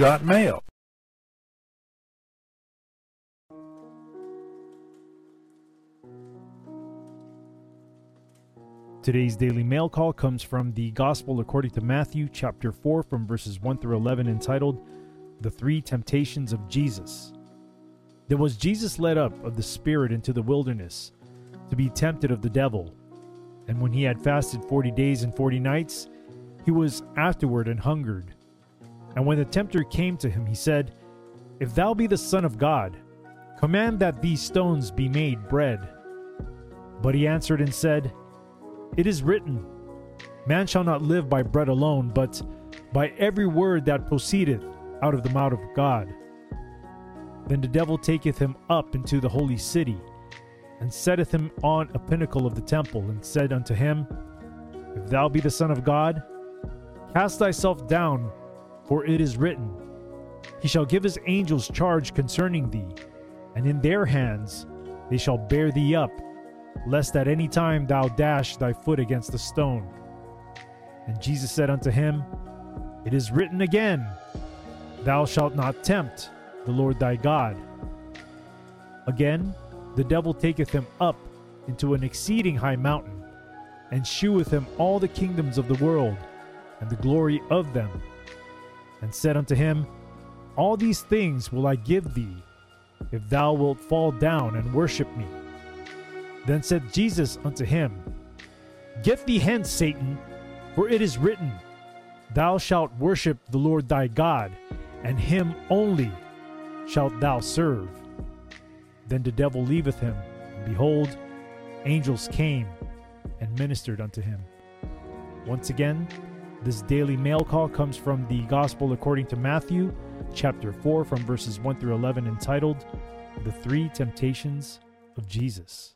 got mail. Today's daily mail call comes from the Gospel according to Matthew, chapter 4, from verses 1 through 11, entitled The Three Temptations of Jesus. Then was Jesus led up of the Spirit into the wilderness to be tempted of the devil. And when he had fasted forty days and forty nights, he was afterward and hungered. And when the tempter came to him, he said, If thou be the Son of God, command that these stones be made bread. But he answered and said, It is written, Man shall not live by bread alone, but by every word that proceedeth out of the mouth of God. Then the devil taketh him up into the holy city, and setteth him on a pinnacle of the temple, and said unto him, If thou be the Son of God, cast thyself down, for it is written, He shall give his angels charge concerning thee, and in their hands they shall bear thee up, lest at any time thou dash thy foot against a stone. And Jesus said unto him, It is written again, Thou shalt not tempt the Lord thy God. Again, the devil taketh him up into an exceeding high mountain, and sheweth him all the kingdoms of the world, and the glory of them, and said unto him, All these things will I give thee, if thou wilt fall down and worship me. Then said Jesus unto him, Get thee hence, Satan, for it is written, Thou shalt worship the Lord thy God, and him only shalt thou serve. Then the devil leaveth him, and behold, angels came and ministered unto him. Once again, this daily mail call comes from the Gospel according to Matthew, chapter 4, from verses 1 through 11, entitled The Three Temptations of Jesus.